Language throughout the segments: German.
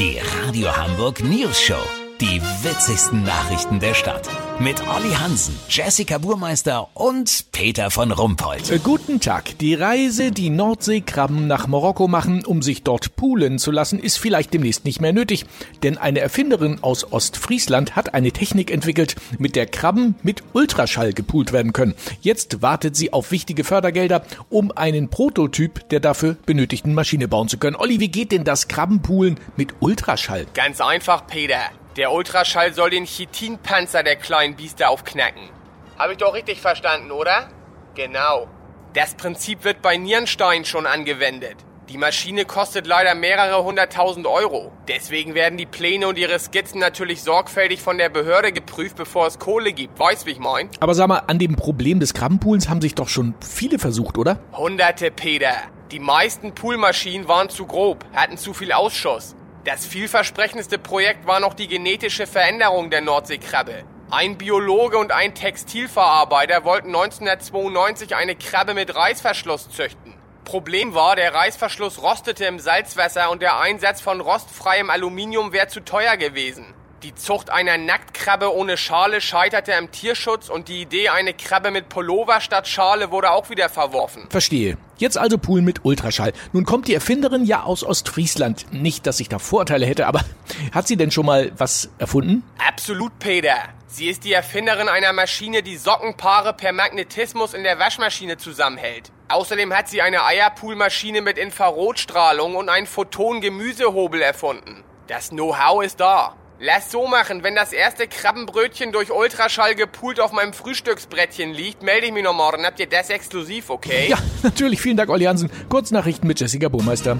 Die Radio Hamburg News Show. Die witzigsten Nachrichten der Stadt. Mit Olli Hansen, Jessica Burmeister und Peter von Rumpold. Äh, Guten Tag. Die Reise, die Nordseekrabben nach Marokko machen, um sich dort poolen zu lassen, ist vielleicht demnächst nicht mehr nötig. Denn eine Erfinderin aus Ostfriesland hat eine Technik entwickelt, mit der Krabben mit Ultraschall gepoolt werden können. Jetzt wartet sie auf wichtige Fördergelder, um einen Prototyp der dafür benötigten Maschine bauen zu können. Olli, wie geht denn das Krabbenpoolen mit Ultraschall? Ganz einfach, Peter. Der Ultraschall soll den Chitinpanzer der kleinen Biester aufknacken. Habe ich doch richtig verstanden, oder? Genau. Das Prinzip wird bei Nierenstein schon angewendet. Die Maschine kostet leider mehrere hunderttausend Euro. Deswegen werden die Pläne und ihre Skizzen natürlich sorgfältig von der Behörde geprüft, bevor es Kohle gibt. Weißt, wie ich mein? Aber sag mal, an dem Problem des Krabbenpoolens haben sich doch schon viele versucht, oder? Hunderte, Peter. Die meisten Poolmaschinen waren zu grob, hatten zu viel Ausschuss. Das vielversprechendste Projekt war noch die genetische Veränderung der Nordseekrabbe. Ein Biologe und ein Textilverarbeiter wollten 1992 eine Krabbe mit Reißverschluss züchten. Problem war, der Reißverschluss rostete im Salzwasser und der Einsatz von rostfreiem Aluminium wäre zu teuer gewesen. Die Zucht einer Nacktkrabbe ohne Schale scheiterte im Tierschutz und die Idee, eine Krabbe mit Pullover statt Schale wurde auch wieder verworfen. Verstehe. Jetzt also Pool mit Ultraschall. Nun kommt die Erfinderin ja aus Ostfriesland. Nicht, dass ich da Vorteile hätte, aber hat sie denn schon mal was erfunden? Absolut, Peter. Sie ist die Erfinderin einer Maschine, die Sockenpaare per Magnetismus in der Waschmaschine zusammenhält. Außerdem hat sie eine Eierpoolmaschine mit Infrarotstrahlung und einen Photon-Gemüsehobel erfunden. Das Know-how ist da. Lass so machen, wenn das erste Krabbenbrötchen durch Ultraschall gepoolt auf meinem Frühstücksbrettchen liegt, melde ich mich noch morgen. Habt ihr das exklusiv, okay? Ja, natürlich. Vielen Dank, Olli Hansen. Kurznachrichten mit Jessica Burmeister.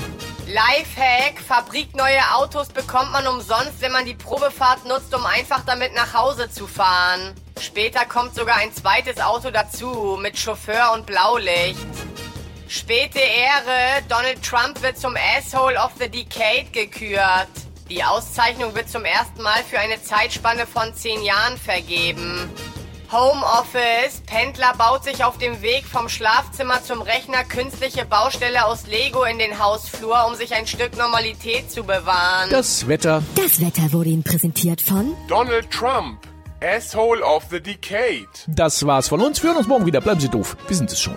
Lifehack, fabrikneue Autos bekommt man umsonst, wenn man die Probefahrt nutzt, um einfach damit nach Hause zu fahren. Später kommt sogar ein zweites Auto dazu, mit Chauffeur und Blaulicht. Späte Ehre, Donald Trump wird zum Asshole of the Decade gekürt. Die Auszeichnung wird zum ersten Mal für eine Zeitspanne von zehn Jahren vergeben. Homeoffice. Pendler baut sich auf dem Weg vom Schlafzimmer zum Rechner künstliche Baustelle aus Lego in den Hausflur, um sich ein Stück Normalität zu bewahren. Das Wetter. Das Wetter wurde Ihnen präsentiert von Donald Trump, Asshole of the Decade. Das war's von uns. Wir hören uns morgen wieder. Bleiben Sie doof. Wir sind es schon.